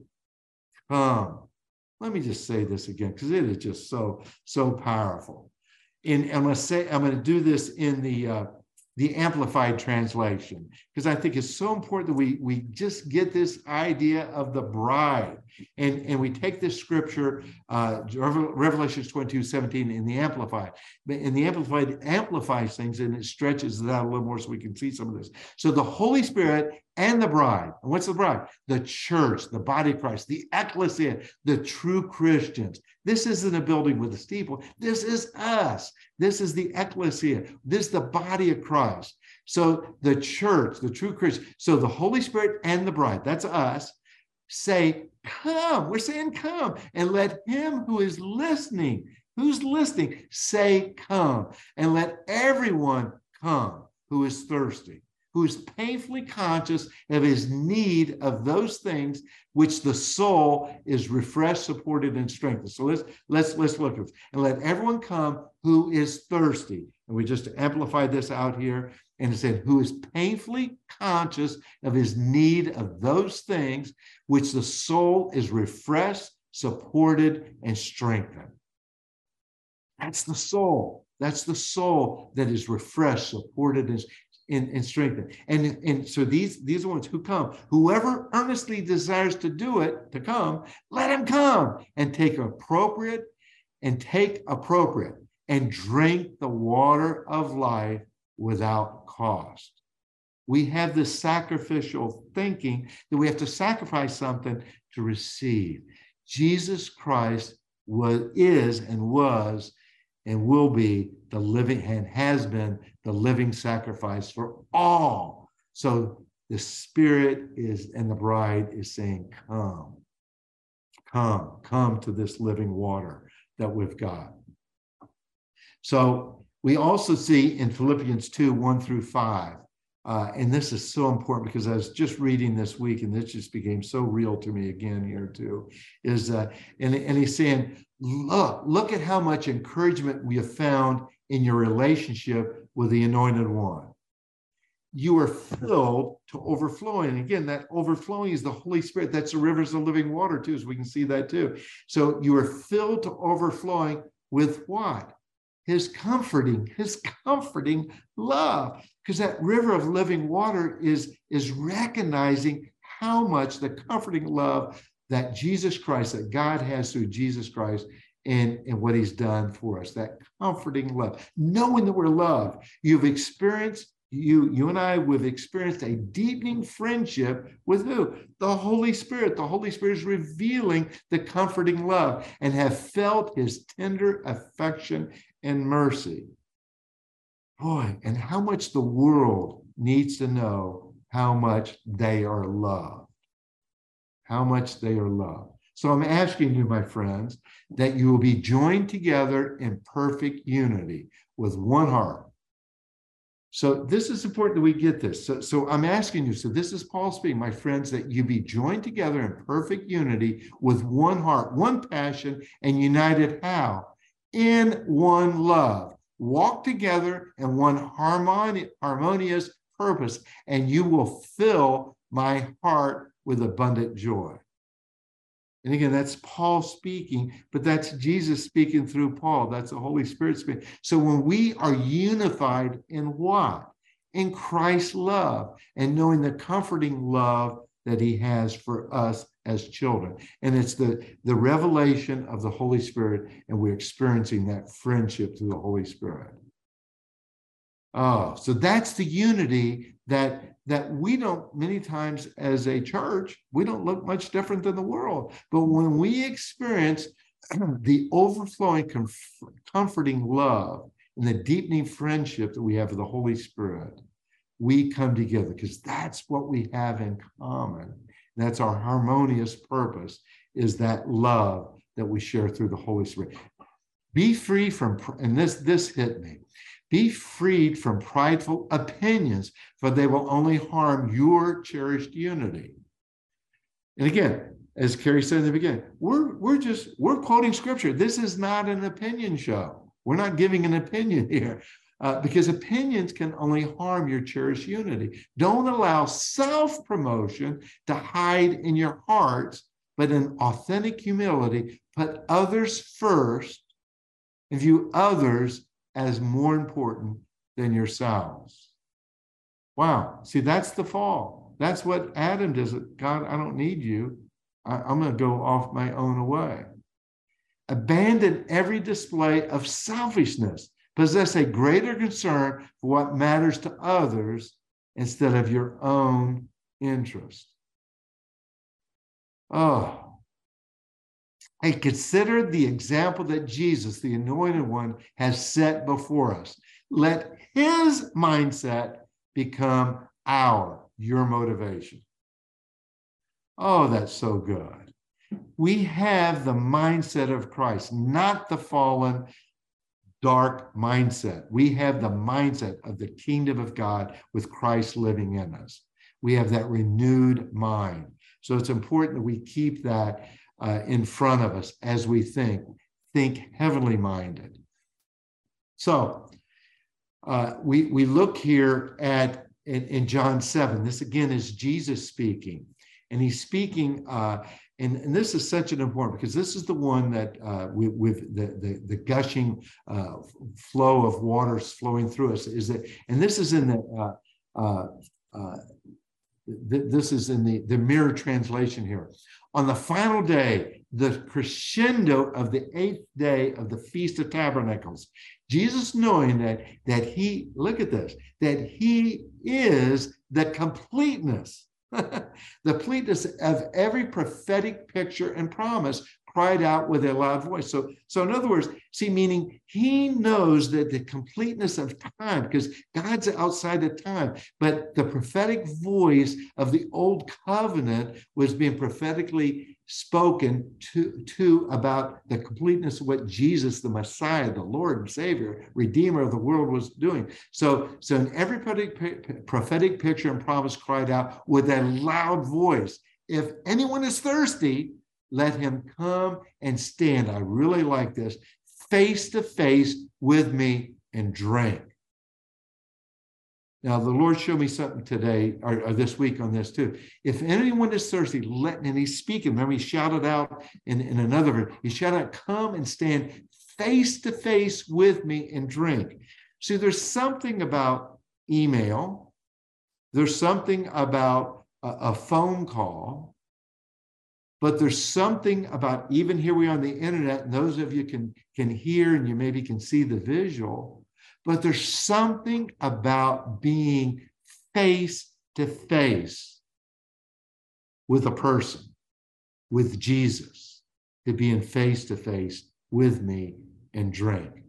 Come. Let me just say this again because it is just so, so powerful. In, I'm going to say, I'm going to do this in the uh, the amplified translation because i think it's so important that we we just get this idea of the bride and and we take this scripture uh revelations 22 17 in the amplified. In the amplified amplifies things and it stretches it out a little more so we can see some of this. So the holy spirit and the bride and what's the bride? The church the body of christ the ecclesia the true christians. This isn't a building with a steeple. This is us. This is the ecclesia. This is the body of Christ. So the church, the true Christian, so the Holy Spirit and the bride, that's us, say, Come. We're saying, Come. And let him who is listening, who's listening, say, Come. And let everyone come who is thirsty who is painfully conscious of his need of those things which the soul is refreshed, supported, and strengthened. So let's let's let's look at this. And let everyone come who is thirsty. And we just amplified this out here and it said, who is painfully conscious of his need of those things which the soul is refreshed, supported, and strengthened. That's the soul. That's the soul that is refreshed, supported, and and, and strengthen. And, and so these, these are ones who come. Whoever earnestly desires to do it, to come, let him come and take appropriate and take appropriate and drink the water of life without cost. We have this sacrificial thinking that we have to sacrifice something to receive. Jesus Christ was, is, and was and will be the living and has been the living sacrifice for all. So the Spirit is and the bride is saying, Come, come, come to this living water that we've got. So we also see in Philippians 2 1 through 5 uh, and this is so important because I was just reading this week, and this just became so real to me again here too. Is uh, and and he's saying, look, look at how much encouragement we have found in your relationship with the Anointed One. You are filled to overflowing. And again, that overflowing is the Holy Spirit. That's the rivers of living water too, so we can see that too. So you are filled to overflowing with what? His comforting, his comforting love. Because that river of living water is, is recognizing how much the comforting love that Jesus Christ, that God has through Jesus Christ and, and what he's done for us, that comforting love, knowing that we're loved. You've experienced you you and I we've experienced a deepening friendship with who? The Holy Spirit. The Holy Spirit is revealing the comforting love and have felt his tender affection and mercy. Boy, and how much the world needs to know how much they are loved. How much they are loved. So I'm asking you, my friends, that you will be joined together in perfect unity with one heart so this is important that we get this. So, so I'm asking you, so this is Paul speaking, my friends, that you be joined together in perfect unity with one heart, one passion, and united how? In one love. Walk together in one harmoni- harmonious purpose, and you will fill my heart with abundant joy. And again, that's Paul speaking, but that's Jesus speaking through Paul. That's the Holy Spirit speaking. So when we are unified in what? In Christ's love and knowing the comforting love that he has for us as children. And it's the, the revelation of the Holy Spirit, and we're experiencing that friendship through the Holy Spirit. Oh, so that's the unity that that we don't many times as a church we don't look much different than the world but when we experience the overflowing comforting love and the deepening friendship that we have with the holy spirit we come together because that's what we have in common that's our harmonious purpose is that love that we share through the holy spirit be free from and this this hit me be freed from prideful opinions, for they will only harm your cherished unity. And again, as Kerry said in the beginning, we're, we're just, we're quoting scripture. This is not an opinion show. We're not giving an opinion here. Uh, because opinions can only harm your cherished unity. Don't allow self promotion to hide in your hearts, but in authentic humility, put others first and view others as more important than yourselves. Wow. See, that's the fall. That's what Adam does. God, I don't need you. I, am going to go off my own way. Abandon every display of selfishness. Possess a greater concern for what matters to others instead of your own interest. Oh, and consider the example that Jesus, the anointed one, has set before us. Let his mindset become our, your motivation. Oh, that's so good. We have the mindset of Christ, not the fallen, dark mindset. We have the mindset of the kingdom of God with Christ living in us. We have that renewed mind. So it's important that we keep that uh, in front of us as we think, think heavenly minded. So uh, we, we look here at in, in, John 7. This again is Jesus speaking. And he's speaking, uh, and, and this is such an important because this is the one that uh, with, with the, the, the gushing uh, flow of waters flowing through us is that, and this is in the uh, uh, uh, this is in the, the mirror translation here. On the final day, the crescendo of the eighth day of the Feast of Tabernacles, Jesus knowing that, that he, look at this, that he is the completeness, the completeness of every prophetic picture and promise, cried out with a loud voice. So, so in other words, see, meaning he knows that the completeness of time, because God's outside of time, but the prophetic voice of the old covenant was being prophetically spoken to, to about the completeness of what Jesus, the Messiah, the Lord and Savior, Redeemer of the world, was doing. So, so in every prophetic, picture and promise cried out with a loud voice. If anyone is thirsty, let him come and stand. I really like this face to face with me and drink. Now, the Lord showed me something today or, or, this week on this too. If anyone is thirsty, let, and he's speaking. Remember, he shouted out in, in another, he shouted out, come and stand face to face with me and drink. See, there's something about email, there's something about a, a phone call, but there's something about even here we are on the internet, and those of you can can hear and you maybe can see the visual, but there's something about being face to face with a person, with Jesus, to being face to face with me and drink.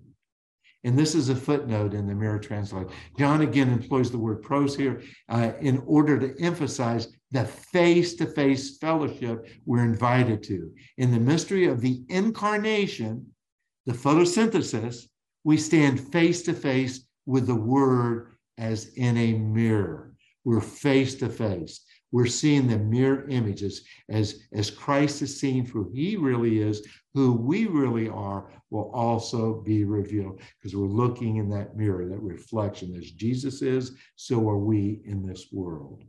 And this is a footnote in the Mirror Translate. John again employs the word pros here uh, in order to emphasize the face to face fellowship we're invited to. In the mystery of the incarnation, the photosynthesis, we stand face to face with the Word as in a mirror. We're face to face. We're seeing the mirror images as, as Christ is seen for who he really is, who we really are will also be revealed because we're looking in that mirror, that reflection. As Jesus is, so are we in this world.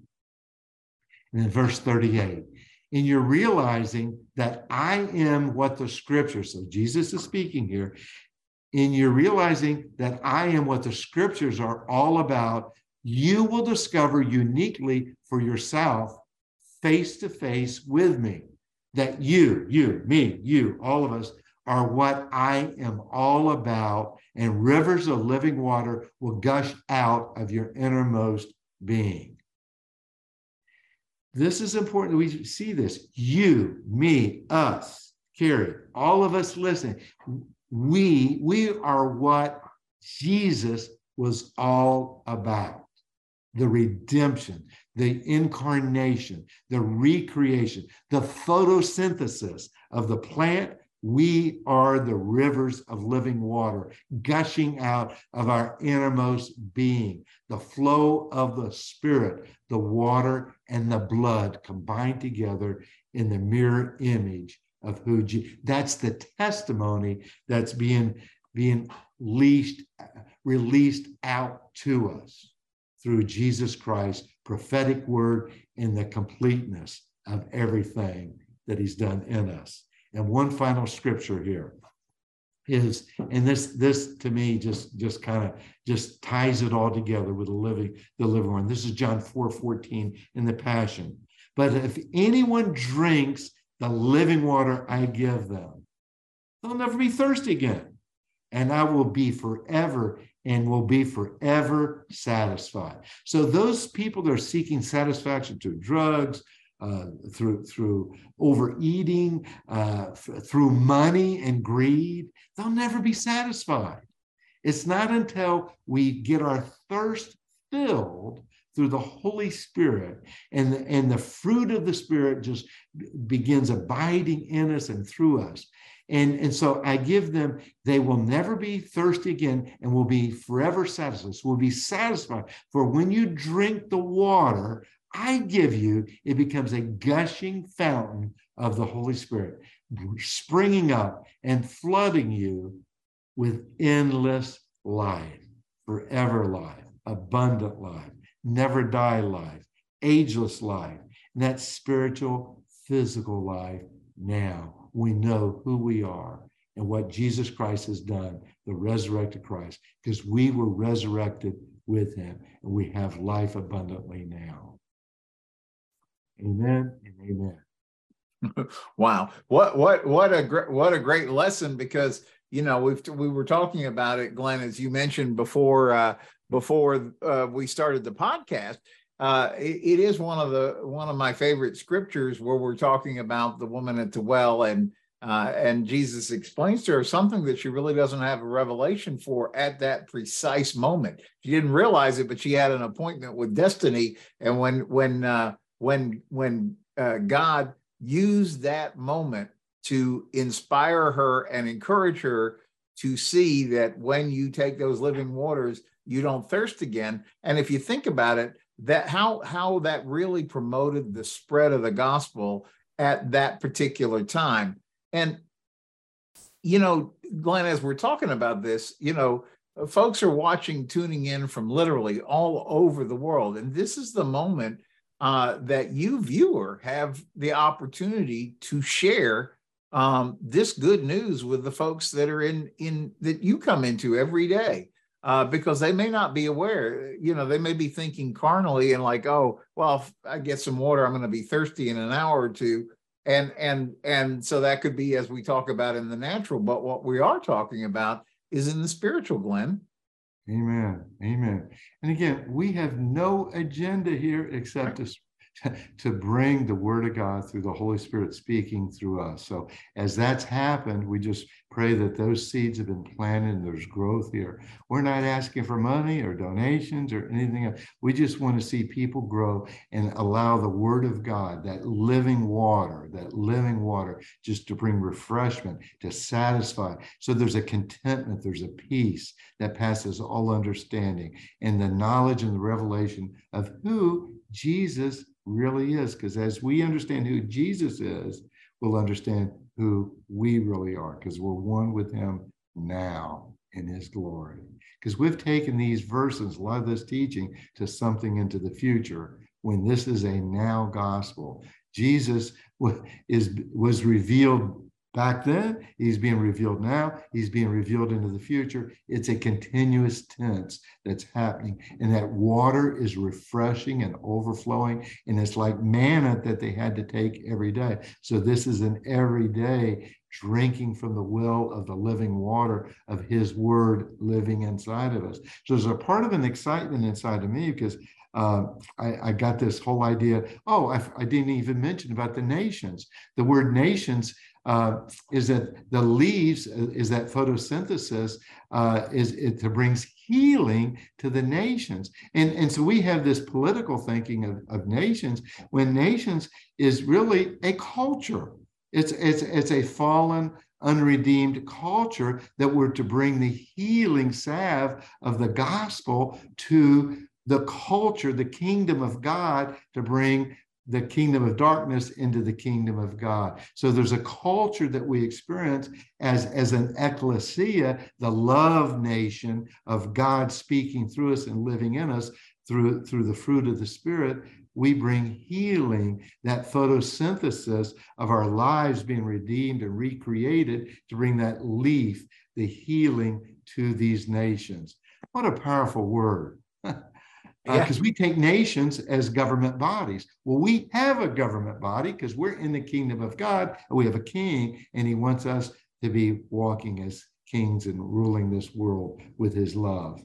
And in verse 38, in your realizing that I am what the scripture, so Jesus is speaking here, in your realizing that I am what the scriptures are all about, you will discover uniquely for yourself, face to face with me, that you, you, me, you, all of us are what I am all about, and rivers of living water will gush out of your innermost being. This is important we see this. You, me, us, Kerry, all of us listening. We, we are what Jesus was all about. The redemption, the incarnation, the recreation, the photosynthesis of the plant. We are the rivers of living water gushing out of our innermost being, the flow of the Spirit, the water and the blood combined together in the mirror image of who Je- that's the testimony that's being being leashed, released out to us through Jesus Christ, prophetic word in the completeness of everything that he's done in us. And one final scripture here is, and this this to me just just kind of just ties it all together with the living the living one. This is John 4 14 in the Passion. But if anyone drinks the living water I give them, they'll never be thirsty again. And I will be forever and will be forever satisfied. So those people that are seeking satisfaction through drugs, uh, through through overeating, uh, f- through money and greed, they'll never be satisfied. It's not until we get our thirst filled through the Holy Spirit and the, and the fruit of the Spirit just begins abiding in us and through us. And, and so I give them, they will never be thirsty again and will be forever satisfied. So will be satisfied. For when you drink the water I give you, it becomes a gushing fountain of the Holy Spirit, springing up and flooding you with endless life, forever life, abundant life, never die life, ageless life, and that spiritual, physical life now. We know who we are and what Jesus Christ has done, the resurrected Christ, because we were resurrected with him and we have life abundantly now. Amen and amen. wow. What what what a great what a great lesson because you know we've we were talking about it Glenn as you mentioned before uh before uh, we started the podcast uh, it, it is one of the one of my favorite scriptures where we're talking about the woman at the well and Uh, and Jesus explains to her something that she really doesn't have a revelation for at that precise moment. She didn't realize it, but she had an appointment with destiny. And when when uh, when when uh, God used that moment to inspire her and encourage her to see that when you take those living waters, you don't thirst again. And if you think about it, that how how that really promoted the spread of the gospel at that particular time. And you know, Glenn, as we're talking about this, you know, folks are watching, tuning in from literally all over the world, and this is the moment uh, that you viewer have the opportunity to share um, this good news with the folks that are in in that you come into every day uh, because they may not be aware you know they may be thinking carnally and like oh well if i get some water i'm going to be thirsty in an hour or two. And and and so that could be as we talk about in the natural but what we are talking about is in the spiritual glenn. Amen. Amen. And again we have no agenda here except to to bring the word of God through the Holy Spirit speaking through us. So as that's happened, we just pray that those seeds have been planted and there's growth here. We're not asking for money or donations or anything else. We just want to see people grow and allow the word of God, that living water, that living water, just to bring refreshment, to satisfy. So there's a contentment, there's a peace that passes all understanding and the knowledge and the revelation of who Jesus really is. Because as we understand who Jesus is, we'll understand who we really are, because we're one with him now in his glory. Because we've taken these verses, a lot of this teaching, to something into the future when this is a now gospel. Jesus is, was revealed back then, he's being revealed now, he's being revealed into the future. It's a continuous tense that's happening. And that water is refreshing and overflowing. And it's like manna that they had to take every day. So this is an everyday drinking from the well of the living water of his word living inside of us. So there's a part of an excitement inside of me because uh, I, I, got this whole idea. Oh, I, I, didn't even mention about the nations. The word nations uh, is that the leaves uh, is that photosynthesis uh, is it to brings healing to the nations. And and so we have this political thinking of, of nations when nations is really a culture. It's it's it's a fallen unredeemed culture that we're to bring the healing salve of the gospel to the culture the kingdom of god to bring the kingdom of darkness into the kingdom of God. So there's a culture that we experience as, as an ecclesia, the love nation of God speaking through us and living in us through, through the fruit of the Spirit. We bring healing, that photosynthesis of our lives being redeemed and recreated to bring that leaf, the healing to these nations. What a powerful word. Because uh, we take nations as government bodies. Well, we have a government body because we're in the kingdom of God. And we have a king, and he wants us to be walking as kings and ruling this world with his love.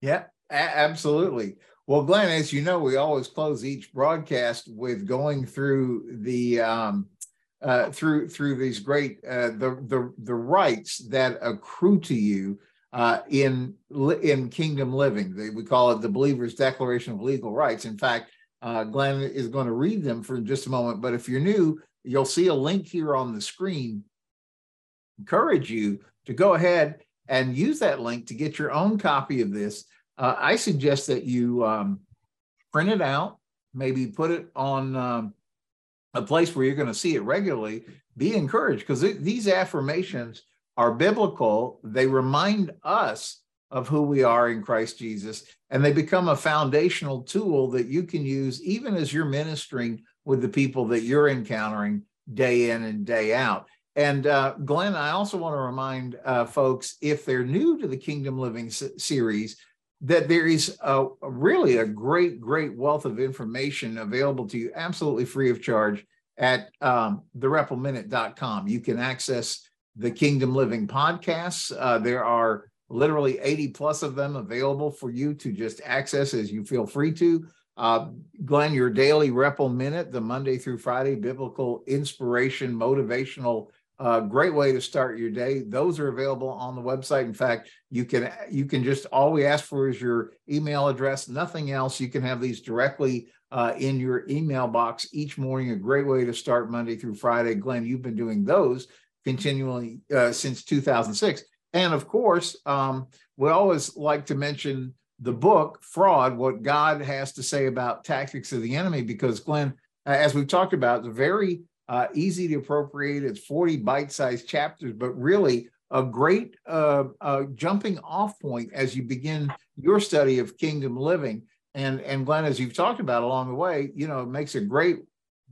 Yeah, a- absolutely. Well, Glenn, as you know, we always close each broadcast with going through the um, uh, through through these great uh, the the the rights that accrue to you uh, in in kingdom living. They, we call it the believer's declaration of legal rights. In fact, uh, Glenn is going to read them for just a moment. But if you're new, you'll see a link here on the screen. Encourage you to go ahead and use that link to get your own copy of this. Uh, I suggest that you um, print it out, maybe put it on um, a place where you're going to see it regularly. Be encouraged because these affirmations are biblical. They remind us of who we are in Christ Jesus, and they become a foundational tool that you can use even as you're ministering with the people that you're encountering day in and day out. And uh, Glenn, I also want to remind uh, folks if they're new to the Kingdom Living s- series, that there is a, really a great, great wealth of information available to you absolutely free of charge at um. You can access the Kingdom Living podcasts. Uh, there are literally 80 plus of them available for you to just access as you feel free to. Uh, Glenn, your daily Repple Minute, the Monday through Friday biblical inspiration, motivational a great way to start your day. Those are available on the website. In fact, you can you can just all we ask for is your email address, nothing else. You can have these directly uh, in your email box each morning. A great way to start Monday through Friday. Glenn, you've been doing those continually uh, since 2006, and of course, um, we always like to mention the book Fraud: What God Has to Say About Tactics of the Enemy, because Glenn, as we've talked about, it's very uh, easy to appropriate. It's 40 bite sized chapters, but really a great uh, uh, jumping off point as you begin your study of kingdom living. And, and Glenn, as you've talked about along the way, you know, it makes a great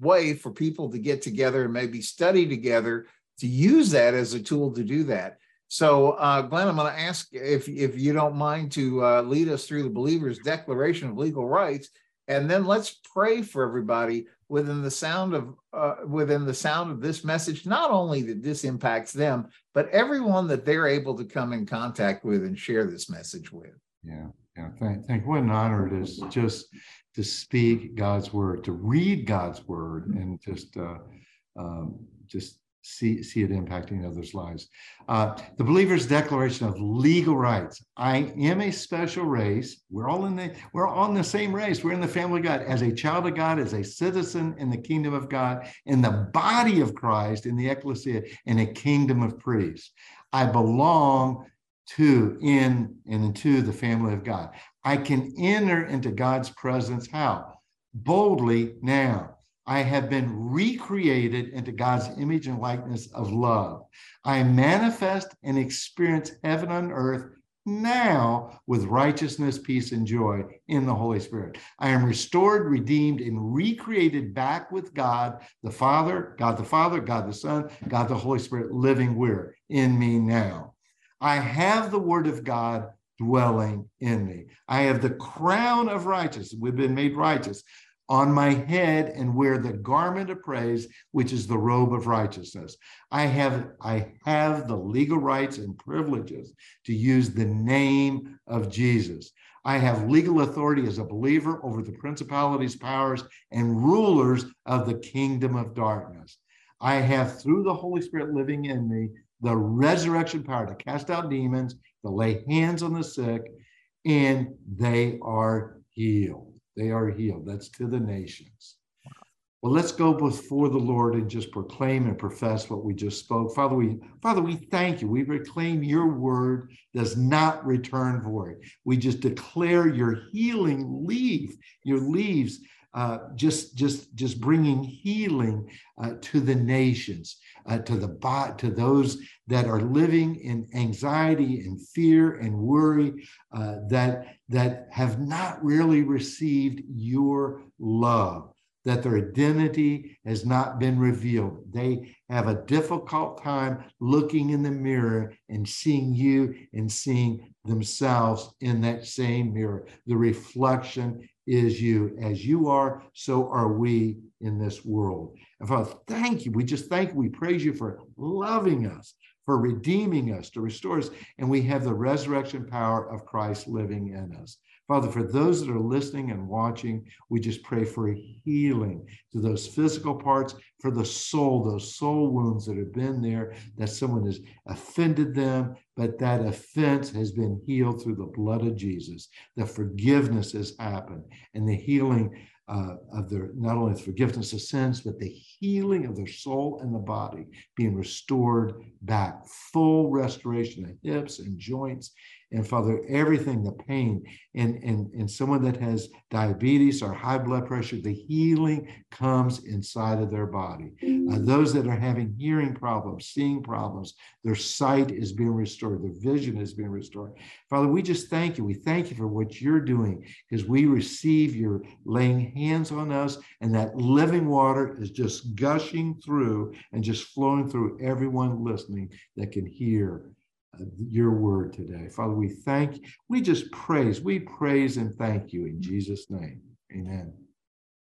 way for people to get together and maybe study together to use that as a tool to do that. So, uh, Glenn, I'm going to ask if, if you don't mind to uh, lead us through the believer's declaration of legal rights, and then let's pray for everybody within the sound of uh, within the sound of this message not only that this impacts them but everyone that they're able to come in contact with and share this message with yeah yeah thank, thank what an honor it is just to speak god's word to read god's word and just uh, um, just see, see it impacting others' lives. Uh, the believer's declaration of legal rights. I am a special race. We're all in the we're on the same race. We're in the family of God. As a child of God, as a citizen in the kingdom of God, in the body of Christ, in the ecclesia, in a kingdom of priests. I belong to in and into the family of God. I can enter into God's presence how? Boldly now. I have been recreated into God's image and likeness of love. I manifest and experience heaven on earth now with righteousness, peace, and joy in the Holy Spirit. I am restored, redeemed, and recreated back with God the Father, God the Father, God the Son, God the Holy Spirit living where? In me now. I have the Word of God dwelling in me. I have the crown of righteousness. We've been made righteous on my head and wear the garment of praise, which is the robe of righteousness. I have, I have the legal rights and privileges to use the name of Jesus. I have legal authority as a believer over the principalities, powers, and rulers of the kingdom of darkness. I have, through the Holy Spirit living in me, the resurrection power to cast out demons, to lay hands on the sick, and they are healed. They are healed. That's to the nations. Well, let's go before the Lord and just proclaim and profess what we just spoke. Father, we Father, we thank you. We proclaim your word does not return void. We just declare your healing leave, your leaves uh, just just just bringing healing uh, to the nations, uh, to the bot, to those that are living in anxiety and fear and worry, uh, that that have not really received your love, that their identity has not been revealed. They have a difficult time looking in the mirror and seeing you and seeing themselves in that same mirror. The reflection is you. As you are, so are we in this world. And Father, thank you. We just thank you. We praise you for loving us, for redeeming us, to restore us. And we have the resurrection power of Christ living in us. Father, for those that are listening and watching, we just pray for healing to those physical parts, for the soul, those soul wounds that have been there, that someone has offended them, but that offense has been healed through the blood of Jesus. The forgiveness has happened, and the healing uh, of their not only the forgiveness of sins, but the healing of their soul and the body being restored back, full restoration of hips and joints and Father, everything, the pain, and, and, someone that has diabetes or high blood pressure, the healing comes inside of their body. Uh, those that are having hearing problems, seeing problems, their sight is being restored, their vision is being restored. Father, we just thank you. We thank you for what you're doing because we receive your laying hands on us, and that living water is just gushing through and just flowing through everyone listening that can hear your word today. Father, we thank, you. we just praise, we praise and thank you in Jesus' name. Amen.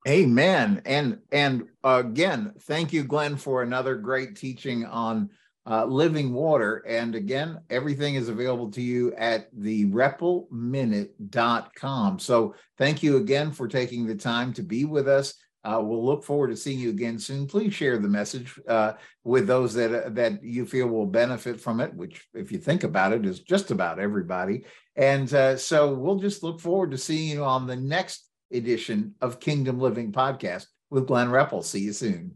Amen. And and again, thank you, Glenn, for another great teaching on uh, living water. And again, everything is available to you at the reppleminute.com. So thank you again for taking the time to be with us Uh, we'll look forward to seeing you again soon. Please share the message uh, with those that uh, that you feel will benefit from it. Which, if you think about it, is just about everybody. And uh, so we'll just look forward to seeing you on the next edition of Kingdom Living Podcast with Glenn Repple. See you soon.